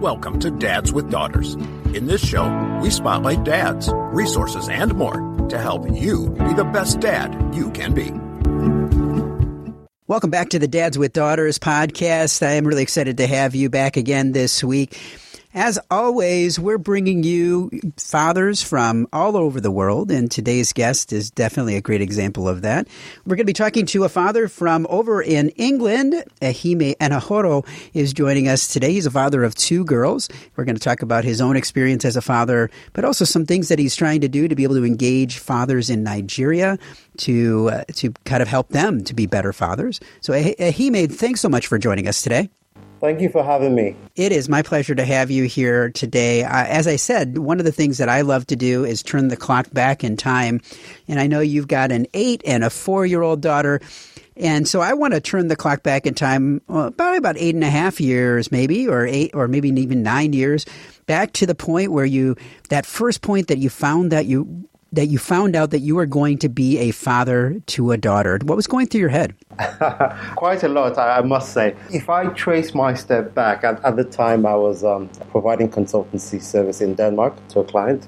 Welcome to Dads with Daughters. In this show, we spotlight dads, resources, and more to help you be the best dad you can be. Welcome back to the Dads with Daughters podcast. I am really excited to have you back again this week. As always, we're bringing you fathers from all over the world, and today's guest is definitely a great example of that. We're going to be talking to a father from over in England. Ehime Enahoro is joining us today. He's a father of two girls. We're going to talk about his own experience as a father, but also some things that he's trying to do to be able to engage fathers in Nigeria to uh, to kind of help them to be better fathers. So, Ehime, thanks so much for joining us today. Thank you for having me. It is my pleasure to have you here today. Uh, as I said, one of the things that I love to do is turn the clock back in time. And I know you've got an eight and a four year old daughter. And so I want to turn the clock back in time about about eight and a half years, maybe, or eight, or maybe even nine years, back to the point where you that first point that you found that you that you found out that you were going to be a father to a daughter. What was going through your head? Quite a lot, I must say. If I trace my step back, at, at the time I was um, providing consultancy service in Denmark to a client,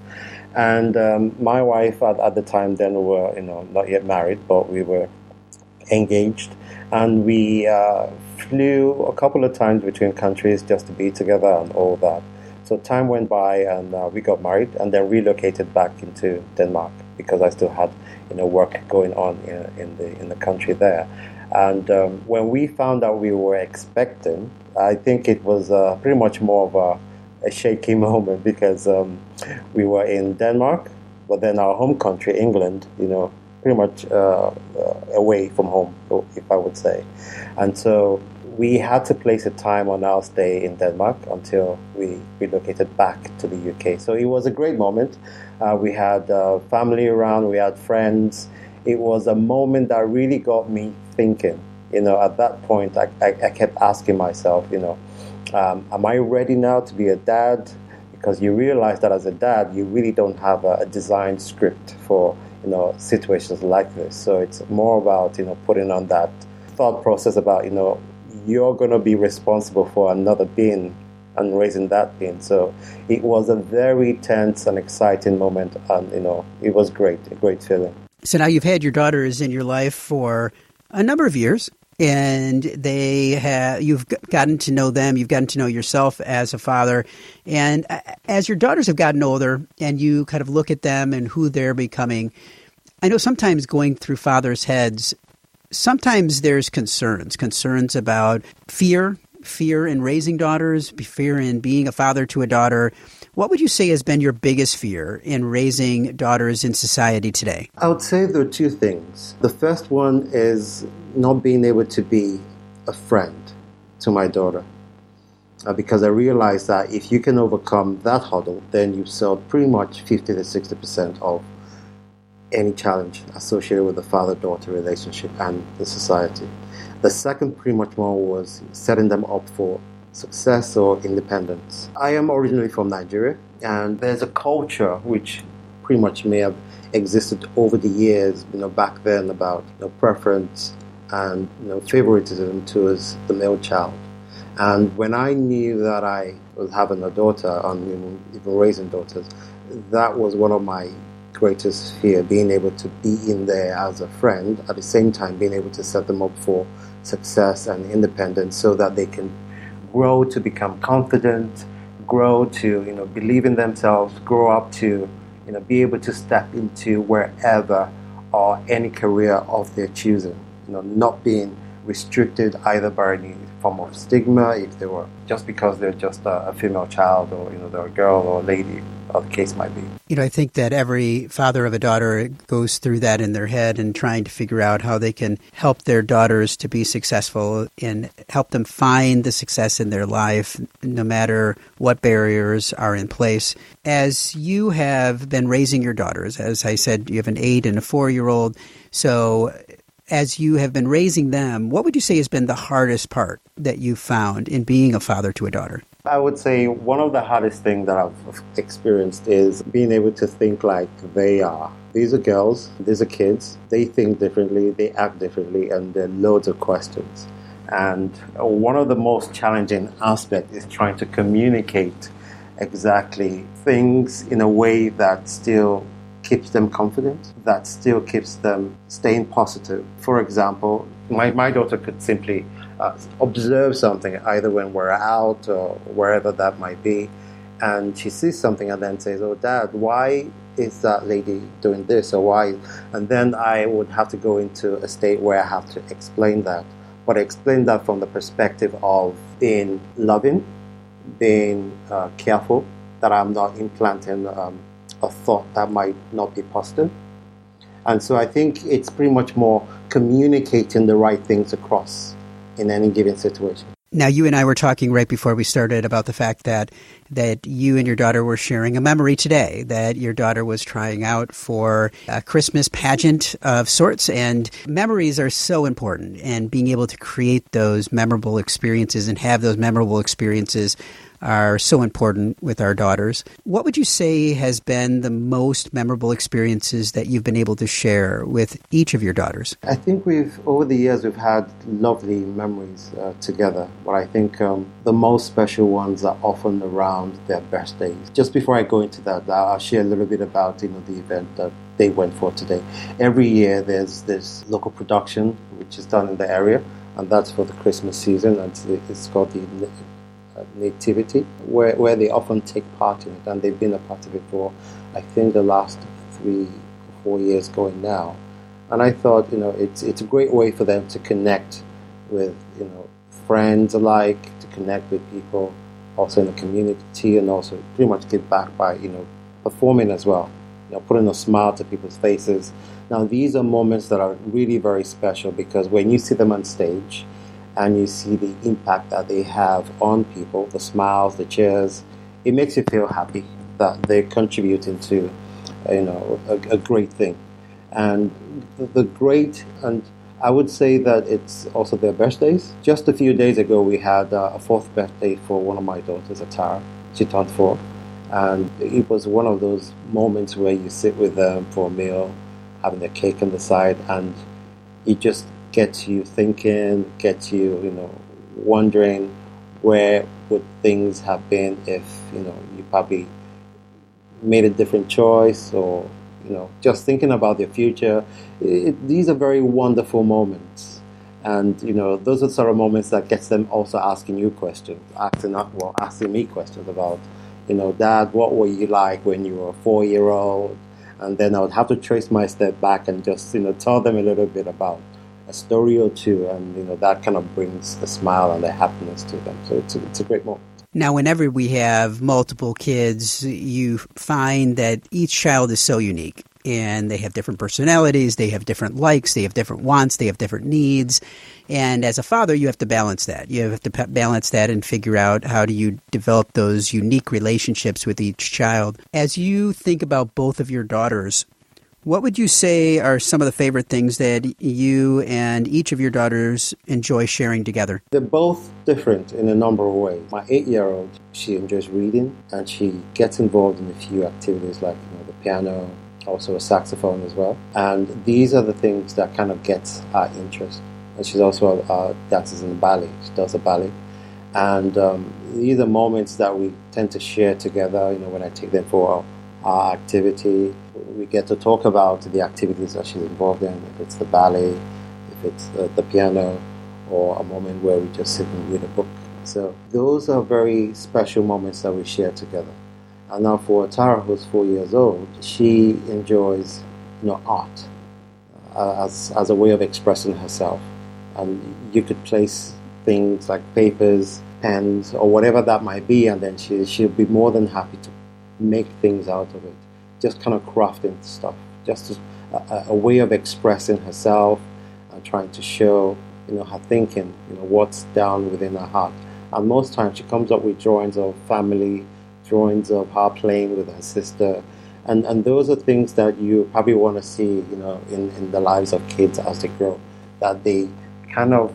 and um, my wife at, at the time then were you know not yet married, but we were engaged, and we uh, flew a couple of times between countries just to be together and all that. So time went by, and uh, we got married, and then relocated back into Denmark because I still had, you know, work going on in, in the in the country there. And um, when we found out we were expecting, I think it was uh, pretty much more of a, a shaky moment because um, we were in Denmark, but then our home country, England, you know, pretty much uh, uh away from home, if I would say. And so we had to place a time on our stay in Denmark until we relocated back to the UK. So it was a great moment. Uh, we had uh, family around, we had friends. It was a moment that really got me thinking. You know, at that point, I, I, I kept asking myself, you know, um, am I ready now to be a dad? Because you realize that as a dad, you really don't have a, a designed script for you know situations like this. So it's more about you know putting on that thought process about you know you're going to be responsible for another being and raising that being. So it was a very tense and exciting moment, and you know, it was great, a great feeling. So now you've had your daughters in your life for a number of years, and they have you've gotten to know them, you've gotten to know yourself as a father, and as your daughters have gotten older, and you kind of look at them and who they're becoming. I know sometimes going through fathers' heads sometimes there's concerns, concerns about fear, fear in raising daughters, fear in being a father to a daughter. What would you say has been your biggest fear in raising daughters in society today? I would say there are two things. The first one is not being able to be a friend to my daughter. Uh, because I realized that if you can overcome that hurdle, then you've solved pretty much 50 to 60% of any challenge associated with the father daughter relationship and the society. The second, pretty much more, was setting them up for success or independence. I am originally from Nigeria, and there's a culture which pretty much may have existed over the years, you know, back then about you know, preference and you know, favoritism towards the male child. And when I knew that I was having a daughter and even raising daughters, that was one of my greatest fear, being able to be in there as a friend, at the same time being able to set them up for success and independence so that they can grow to become confident, grow to, you know, believe in themselves, grow up to, you know, be able to step into wherever or any career of their choosing, you know, not being restricted either by any form of stigma if they were just because they're just a, a female child or you know they're a girl or a lady or the case might be. You know, I think that every father of a daughter goes through that in their head and trying to figure out how they can help their daughters to be successful and help them find the success in their life, no matter what barriers are in place. As you have been raising your daughters, as I said, you have an eight and a four year old. So as you have been raising them, what would you say has been the hardest part that you found in being a father to a daughter? I would say one of the hardest things that I've experienced is being able to think like they are. These are girls, these are kids, they think differently, they act differently, and there are loads of questions. And one of the most challenging aspects is trying to communicate exactly things in a way that still keeps them confident, that still keeps them staying positive. For example, my, my daughter could simply uh, observe something either when we're out or wherever that might be, and she sees something and then says, Oh, dad, why is that lady doing this or why? And then I would have to go into a state where I have to explain that. But I explain that from the perspective of being loving, being uh, careful, that I'm not implanting um, a thought that might not be positive. And so I think it's pretty much more communicating the right things across in any given situation. Now, you and I were talking right before we started about the fact that that you and your daughter were sharing a memory today. That your daughter was trying out for a Christmas pageant of sorts, and memories are so important. And being able to create those memorable experiences and have those memorable experiences are so important with our daughters. What would you say has been the most memorable experiences that you've been able to share with each of your daughters? I think we've, over the years, we've had lovely memories uh, together, but I think um, the most special ones are often around their birthdays. Just before I go into that, I'll share a little bit about you know the event that they went for today. Every year, there's this local production which is done in the area, and that's for the Christmas season, and it's called the Uh, nativity, where, where they often take part in it, and they've been a part of it for, I think, the last three four years going now. And I thought, you know, it's it's a great way for them to connect with, you know, friends alike, to connect with people also in the community, and also pretty much give back by, you know, performing as well, you know, putting a smile to people's faces. Now, these are moments that are really very special because when you see them on stage, and you see the impact that they have on people, the smiles, the cheers, it makes you feel happy that they're contributing to, you know, a, a great thing. And the, great, and I would say that it's also their birthdays. Just a few days ago, we had uh, a fourth birthday for one of my daughters, Atara. She turned four. And it was one of those moments where you sit with them for a meal, having the cake on the side, and you just gets you thinking, gets you, you know, wondering where would things have been if, you know, you probably made a different choice or, you know, just thinking about your future. It, these are very wonderful moments. And, you know, those are sort of moments that gets them also asking you questions, asking, well, asking me questions about, you know, Dad, what were you like when you were a four-year-old? And then I would have to trace my step back and just, you know, tell them a little bit about a story or two, and you know that kind of brings the smile and the happiness to them. So it's a, it's a great moment. Now, whenever we have multiple kids, you find that each child is so unique and they have different personalities, they have different likes, they have different wants, they have different needs. And as a father, you have to balance that. You have to balance that and figure out how do you develop those unique relationships with each child. As you think about both of your daughters, what would you say are some of the favorite things that you and each of your daughters enjoy sharing together? They're both different in a number of ways. My eight year old, she enjoys reading and she gets involved in a few activities like you know, the piano, also a saxophone as well. And these are the things that kind of gets her interest. And she's also uh, dances in the ballet. She does the ballet. And um, these are moments that we tend to share together, you know, when I take them for our activity we get to talk about the activities that she's involved in, if it's the ballet, if it's uh, the piano, or a moment where we just sit and read a book. So those are very special moments that we share together. And now for Tara, who's four years old, she enjoys you know, art uh, as, as a way of expressing herself. And you could place things like papers, pens, or whatever that might be, and then she, she'll be more than happy to make things out of it just kind of crafting stuff, just a, a, way of expressing herself and trying to show, you know, her thinking, you know, what's down within her heart. And most times she comes up with drawings of family, drawings of her playing with her sister. And, and those are things that you probably want to see, you know, in, in the lives of kids as they grow, that they kind of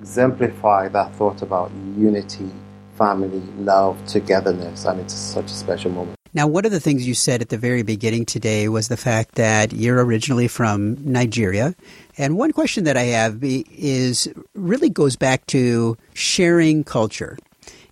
exemplify that thought about unity, family, love, togetherness, and it's such a special moment. Now, one of the things you said at the very beginning today was the fact that you're originally from Nigeria. And one question that I have is really goes back to sharing culture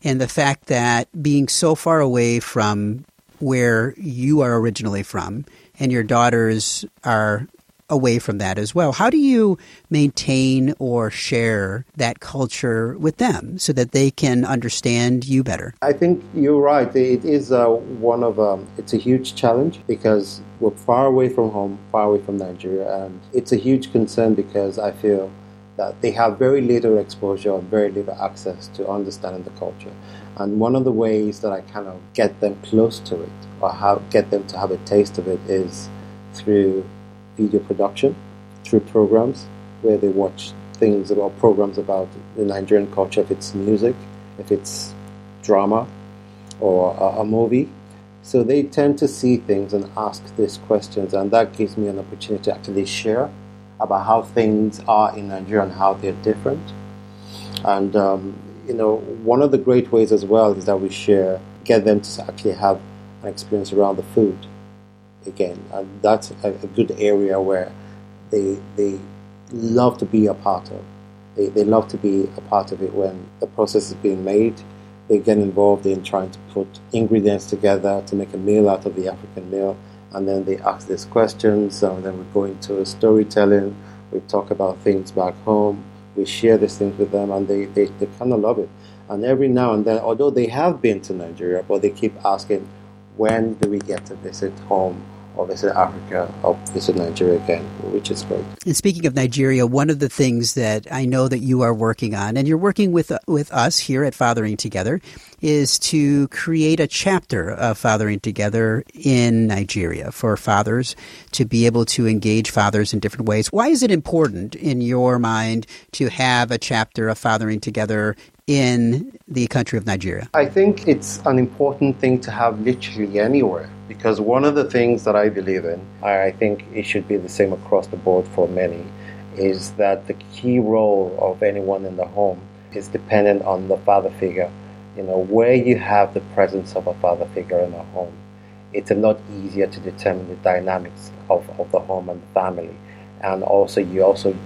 and the fact that being so far away from where you are originally from and your daughters are away from that as well. How do you maintain or share that culture with them so that they can understand you better? I think you're right. It is one of um, it's a huge challenge because we're far away from home, far away from Nigeria, and it's a huge concern because I feel that they have very little exposure and very little access to understanding the culture. And one of the ways that I kind of get them close to it or have, get them to have a taste of it is through video production through programs where they watch things about programs about the Nigerian culture, if it's music, if it's drama, or a, a movie. So they tend to see things and ask these questions, and that gives me an opportunity to actually share about how things are in Nigeria and how they're different. And um, you know, one of the great ways as well is that we share, get them to actually have an experience around the food again. And that's a, a, good area where they, they love to be a part of. They, they love to be a part of it when the process is being made. They get involved in trying to put ingredients together to make a meal out of the African meal. And then they ask these questions. And then we go into storytelling. We talk about things back home. We share these things with them, and they, they, they kind of love it. And every now and then, although they have been to Nigeria, but they keep asking, when do we get to visit home? or visit Africa or visit Nigeria again, which is great. And speaking of Nigeria, one of the things that I know that you are working on, and you're working with with us here at Fathering Together, is to create a chapter of Fathering Together in Nigeria for fathers to be able to engage fathers in different ways. Why is it important in your mind to have a chapter of Fathering Together in the country of Nigeria? I think it's an important thing to have literally anywhere because one of the things that I believe in, I think it should be the same across the board for many, is that the key role of anyone in the home is dependent on the father figure. You know, where you have the presence of a father figure in a home, it's a lot easier to determine the dynamics of, of the home and the family. And also, you also,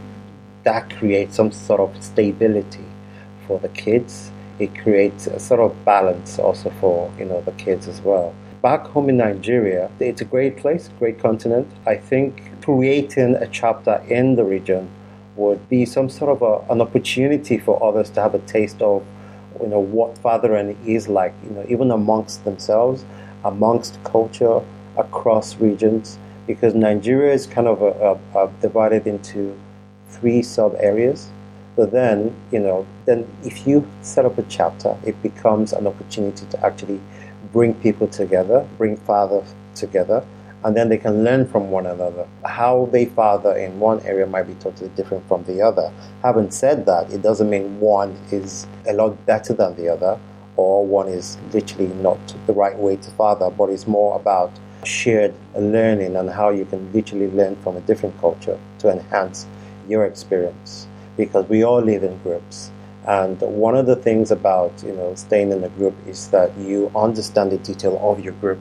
that creates some sort of stability for the kids. It creates a sort of balance also for you know the kids as well. Back home in Nigeria, it's a great place, great continent. I think creating a chapter in the region would be some sort of a, an opportunity for others to have a taste of you know what fathering is like you know even amongst themselves amongst culture across regions because Nigeria is kind of a, a, divided into three sub areas but then, you know, then if you set up a chapter, it becomes an opportunity to actually bring people together, bring fathers together, and then they can learn from one another. How they father in one area might be totally different from the other. Having said that, it doesn't mean one is a lot better than the other, or one is literally not the right way to father, but it's more about shared learning and how you can literally learn from a different culture to enhance your experience because we all live in groups. And one of the things about you know staying in a group is that you understand the detail of your group.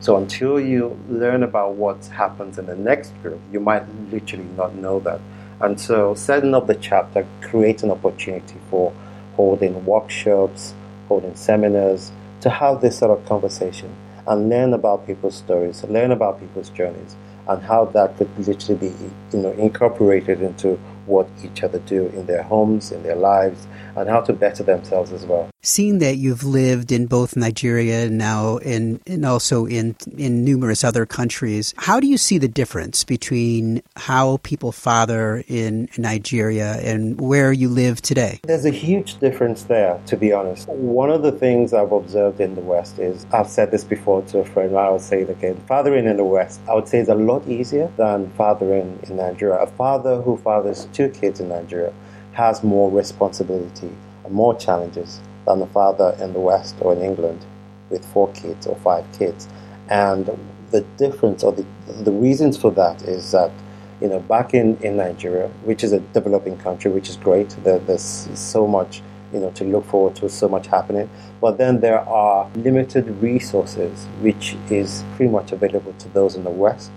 So until you learn about what happens in the next group, you might literally not know that. And so setting up the chapter creates an opportunity for holding workshops, holding seminars, to have this sort of conversation and learn about people's stories, learn about people's journeys, and how that could literally be you know incorporated into what each other do in their homes, in their lives, and how to better themselves as well. Seeing that you've lived in both Nigeria and now in, and also in in numerous other countries, how do you see the difference between how people father in Nigeria and where you live today? There's a huge difference there, to be honest. One of the things I've observed in the West is I've said this before to a friend, I will say it again. Fathering in the West, I would say, is a lot easier than fathering in Nigeria. A father who fathers two kids in Nigeria has more responsibility and more challenges than a father in the West or in England with four kids or five kids. And the difference or the, the reasons for that is that, you know, back in, in Nigeria, which is a developing country, which is great, there, there's so much you know, to look forward to so much happening. But then there are limited resources, which is pretty much available to those in the West.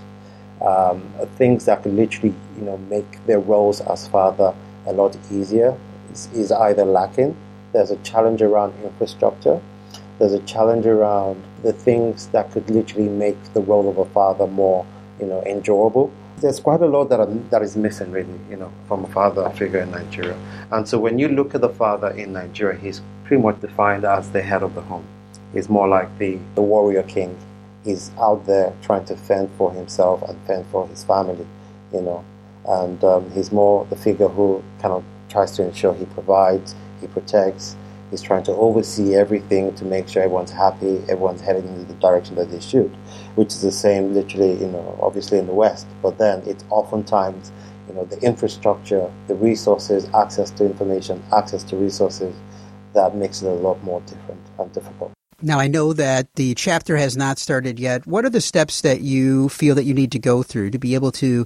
Um, things that can literally, you know, make their roles as father a lot easier is, is either lacking. There's a challenge around infrastructure. There's a challenge around the things that could literally make the role of a father more, you know, enjoyable there's quite a lot that, are, that is missing, really, you know, from a father figure in Nigeria. And so when you look at the father in Nigeria, he's pretty much defined as the head of the home. He's more like the, the warrior king. He's out there trying to fend for himself and fend for his family, you know. And um, he's more the figure who kind of tries to ensure he provides, he protects, He's trying to oversee everything to make sure everyone's happy, everyone's heading in the direction that they should, which is the same literally, you know, obviously in the West. But then it's oftentimes, you know, the infrastructure, the resources, access to information, access to resources that makes it a lot more different and difficult. Now, I know that the chapter has not started yet. What are the steps that you feel that you need to go through to be able to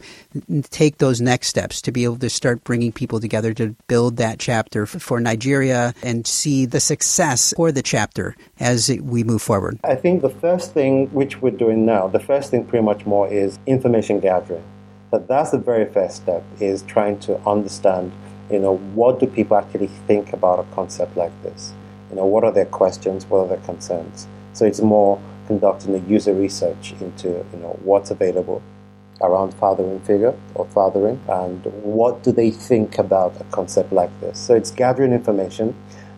take those next steps, to be able to start bringing people together to build that chapter for Nigeria and see the success for the chapter as we move forward? I think the first thing which we're doing now, the first thing pretty much more is information gathering. But that's the very first step is trying to understand, you know, what do people actually think about a concept like this? You know, what are their questions? What are their concerns? So it's more conducting the user research into you know what's available around fathering figure or fathering and what do they think about a concept like this. So it's gathering information,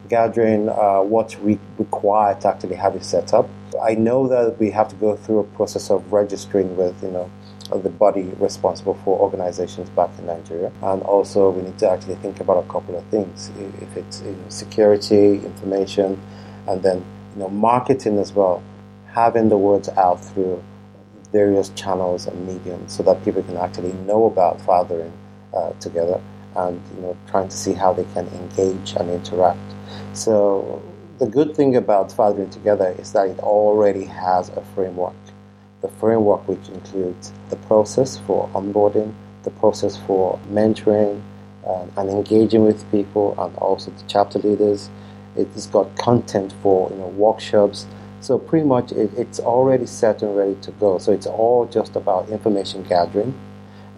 gathering uh, what's re- required to actually have it set up. I know that we have to go through a process of registering with you know the body responsible for organizations back in Nigeria. And also, we need to actually think about a couple of things. If it's you know, security, information, and then you know marketing as well, having the words out through various channels and mediums so that people can actually know about fathering uh, together and you know trying to see how they can engage and interact. So the good thing about fathering together is that it already has a framework the framework, which includes the process for onboarding, the process for mentoring uh, and engaging with people, and also the chapter leaders. It's got content for you know workshops. So pretty much it, it's already set and ready to go. So it's all just about information gathering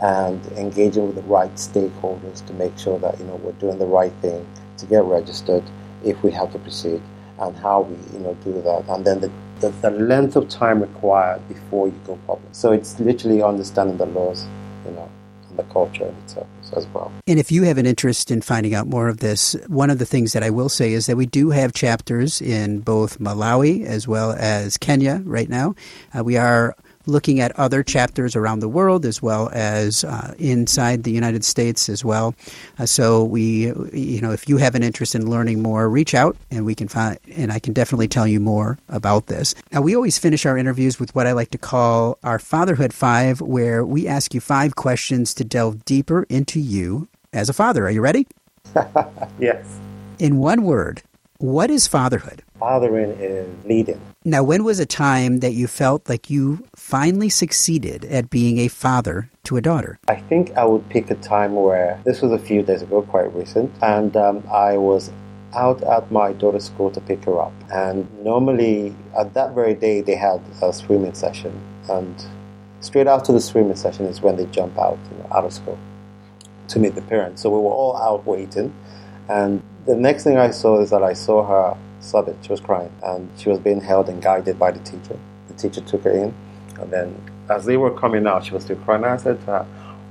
and engaging with the right stakeholders to make sure that you know we're doing the right thing to get registered if we have to proceed and how we you know do that and then the the, the length of time required before you go public. So it's literally understanding the laws, you know, and the culture itself as well. And if you have an interest in finding out more of this, one of the things that I will say is that we do have chapters in both Malawi as well as Kenya right now. Uh, we are looking at other chapters around the world as well as uh, inside the United States as well. Uh, so we, you know, if you have an interest in learning more, reach out and we can find, and I can definitely tell you more about this. Now we always finish our interviews with what I like to call our Fatherhood Five, where we ask you five questions to delve deeper into you as a father. Are you ready? yes. In one word, what is fatherhood? Fathering is leading. Now, when was a time that you felt like you finally succeeded at being a father to a daughter? I think I would pick a time where this was a few days ago, quite recent, and um, I was out at my daughter's school to pick her up. And normally, at that very day, they had a swimming session, and straight after the swimming session is when they jump out, you know, out of school to meet the parents. So we were all out waiting, and the next thing I saw is that I saw her sobbing. She was crying, and she was being held and guided by the teacher. The teacher took her in, and then as they were coming out, she was still crying. I said to her,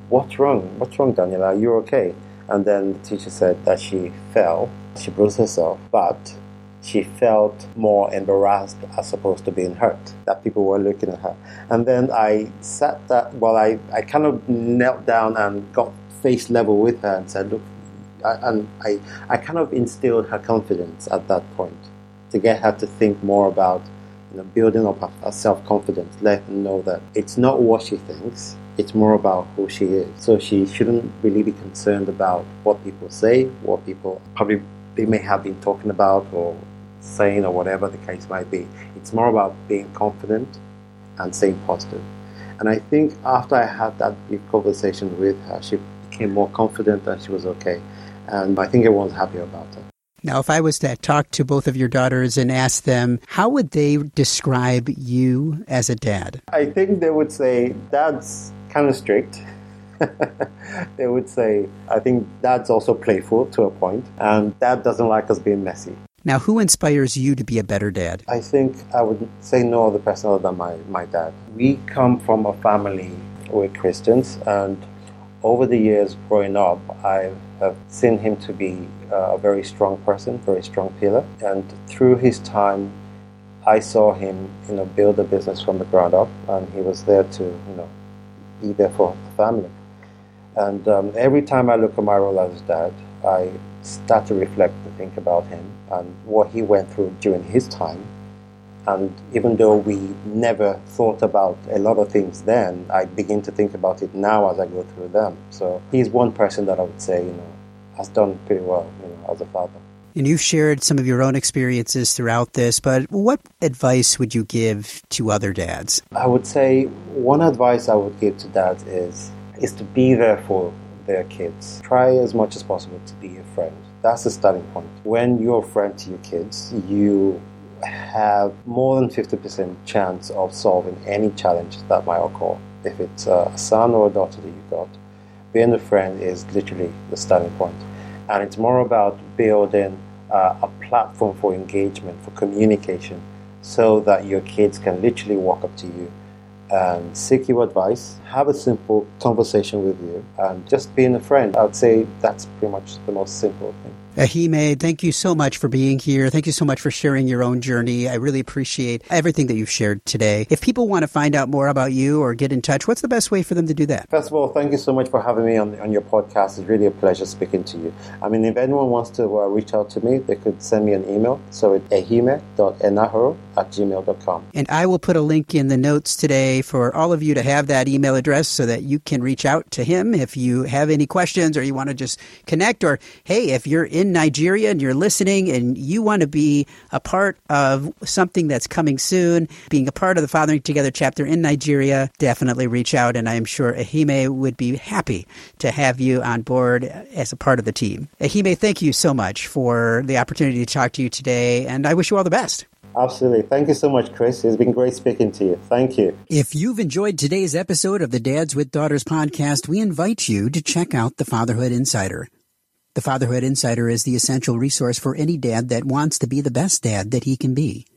"What's wrong? What's wrong, Daniela? Are you okay?" And then the teacher said that she fell, she bruised herself, but she felt more embarrassed as opposed to being hurt, that people were looking at her. And then I sat that, well, I, I kind of knelt down and got face level with her and said, Look, and I, I kind of instilled her confidence at that point to get her to think more about you know, building up her self confidence, let her know that it's not what she thinks, it's more about who she is. So she shouldn't really be concerned about what people say, what people probably they may have been talking about or saying or whatever the case might be. It's more about being confident and saying positive. And I think after I had that conversation with her, she became more confident and she was okay and I think everyone's happy about it. Now, if I was to talk to both of your daughters and ask them, how would they describe you as a dad? I think they would say, Dad's kind of strict. they would say, I think Dad's also playful to a point, and Dad doesn't like us being messy. Now, who inspires you to be a better dad? I think I would say no other person other than my, my dad. We come from a family, we're Christians, and over the years growing up, I have seen him to be a very strong person, very strong pillar. And through his time, I saw him, you know, build a business from the ground up, and he was there to, you know, be there for the family. And um, every time I look at my role as dad, I start to reflect and think about him and what he went through during his time and even though we never thought about a lot of things then, I begin to think about it now as I go through them. So he's one person that I would say, you know, has done pretty well, you know, as a father. And you've shared some of your own experiences throughout this, but what advice would you give to other dads? I would say one advice I would give to dads is is to be there for their kids. Try as much as possible to be a friend. That's the starting point. When you're a friend to your kids, you have more than 50% chance of solving any challenge that might occur. If it's a son or a daughter that you've got, being a friend is literally the starting point. And it's more about building uh, a platform for engagement, for communication, so that your kids can literally walk up to you and seek your advice, have a simple conversation with you, and just being a friend. I would say that's pretty much the most simple thing. Ehime, thank you so much for being here. Thank you so much for sharing your own journey. I really appreciate everything that you've shared today. If people want to find out more about you or get in touch, what's the best way for them to do that? First of all, thank you so much for having me on, on your podcast. It's really a pleasure speaking to you. I mean, if anyone wants to uh, reach out to me, they could send me an email. So it's ahime.enahoro at gmail.com. And I will put a link in the notes today for all of you to have that email address so that you can reach out to him if you have any questions or you want to just connect or, hey, if you're in in Nigeria and you're listening and you want to be a part of something that's coming soon, being a part of the Fathering Together chapter in Nigeria, definitely reach out. And I am sure Ehime would be happy to have you on board as a part of the team. Ehime, thank you so much for the opportunity to talk to you today, and I wish you all the best. Absolutely. Thank you so much, Chris. It's been great speaking to you. Thank you. If you've enjoyed today's episode of the Dads with Daughters podcast, we invite you to check out the Fatherhood Insider. The Fatherhood Insider is the essential resource for any dad that wants to be the best dad that he can be.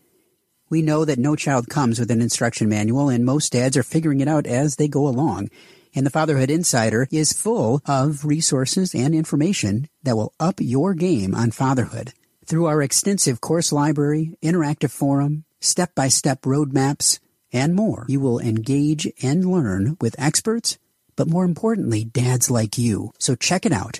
We know that no child comes with an instruction manual, and most dads are figuring it out as they go along. And the Fatherhood Insider is full of resources and information that will up your game on fatherhood. Through our extensive course library, interactive forum, step by step roadmaps, and more, you will engage and learn with experts, but more importantly, dads like you. So check it out